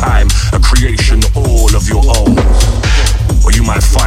time, a creation all of your own. Or you might find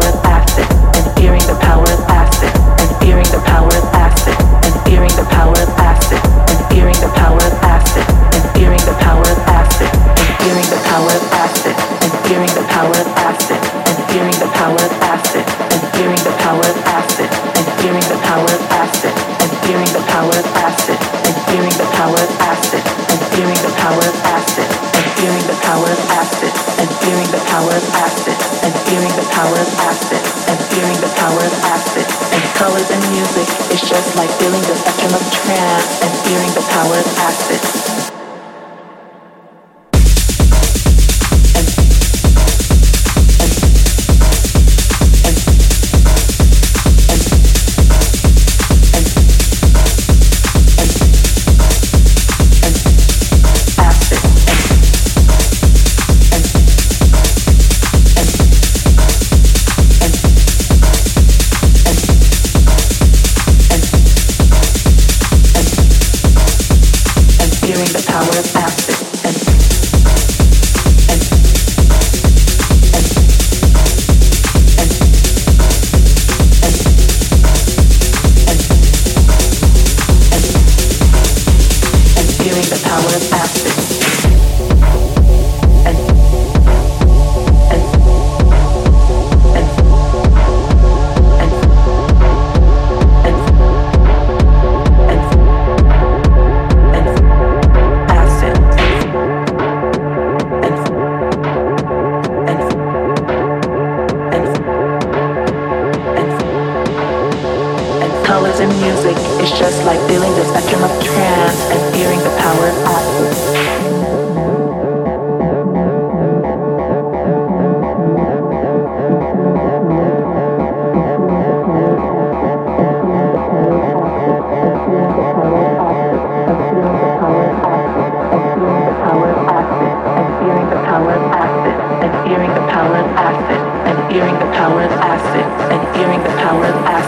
with just like feeling the spectrum of trance and fearing the power of acid. colors and music. Is just like feeling the spectrum of trance and hearing the power of opposites. hearing the power of acid. And hearing the power of acid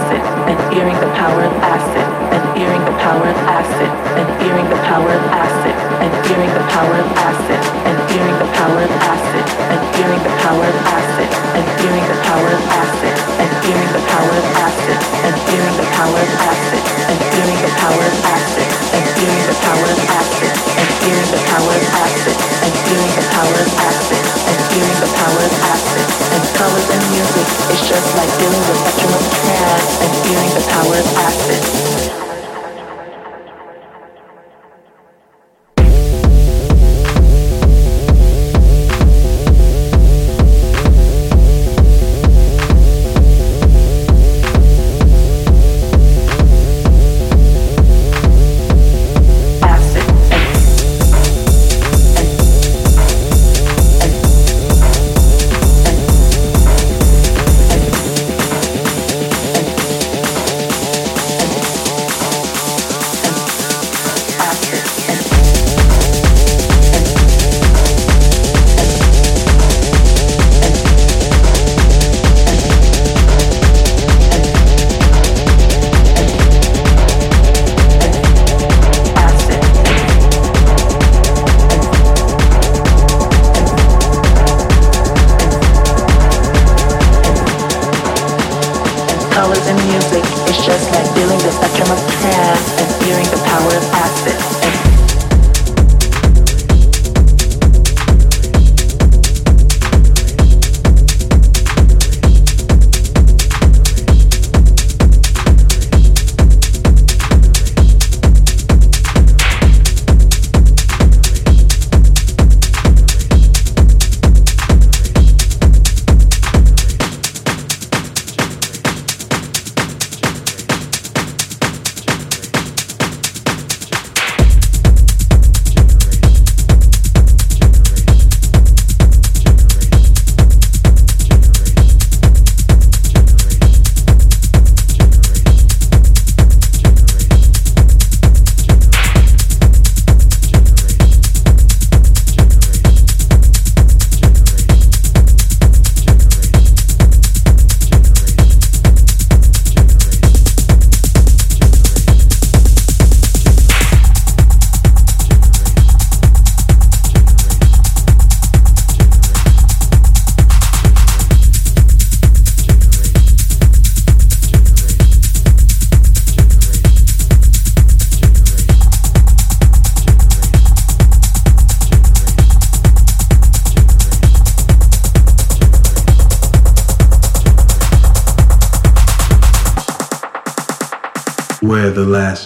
hearing the power of acid and hearing the power of acid and hearing the power of acid and hearing the power of acid and hearing the power of acid and hearing the power of acid and hearing the power of acid and hearing the power of acid and hearing the power of acid and hearing the power of acid and hearing the power of acid and hearing the power of acid and hearing the power of acid experience the power of acid and colors and music. It's just like feeling the spectrum of trance and feeling the power of acid.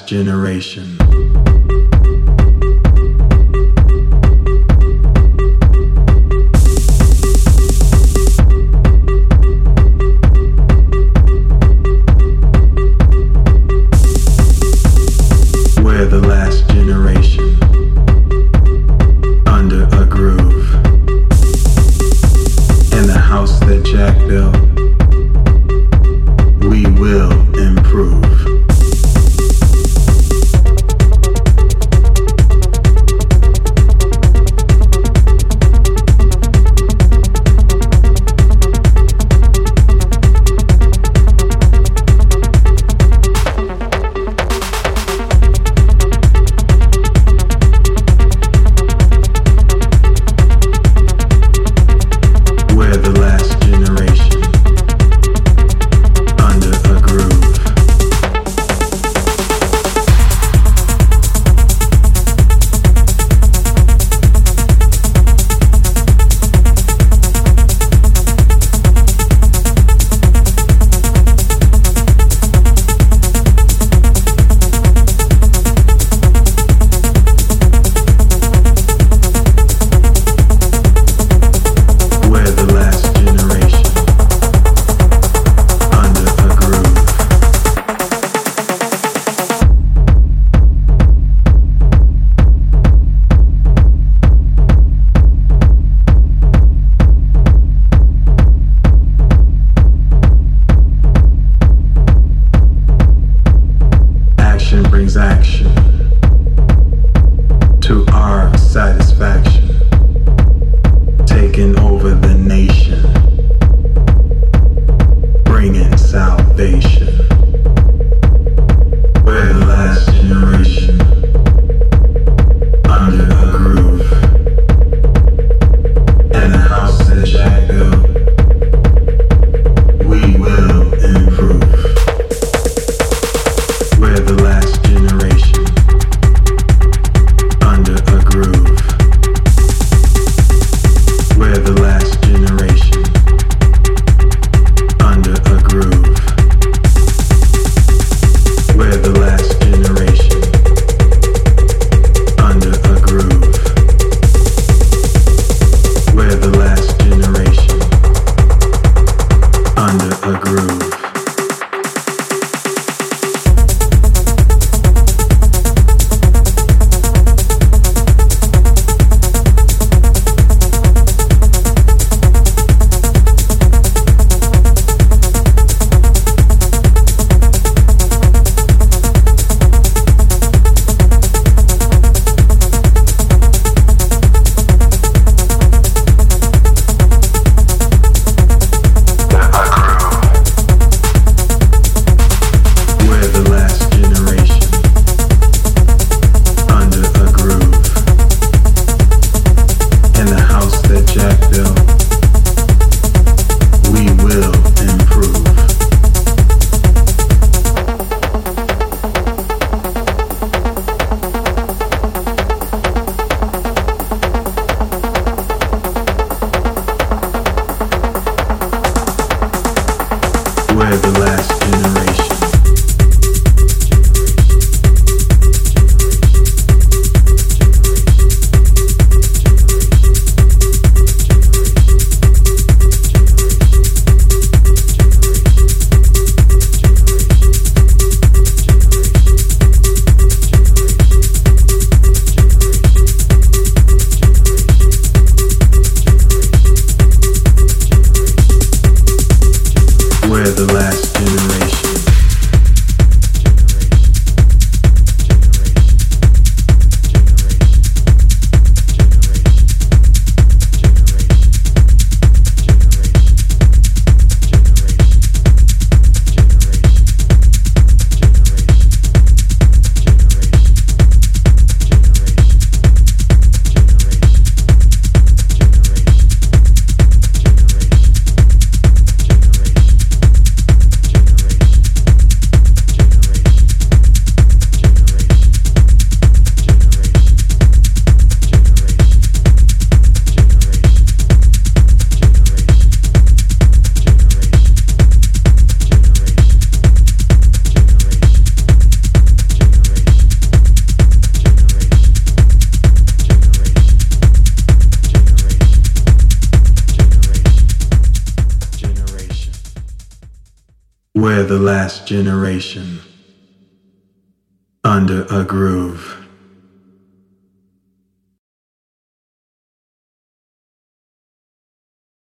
Generation.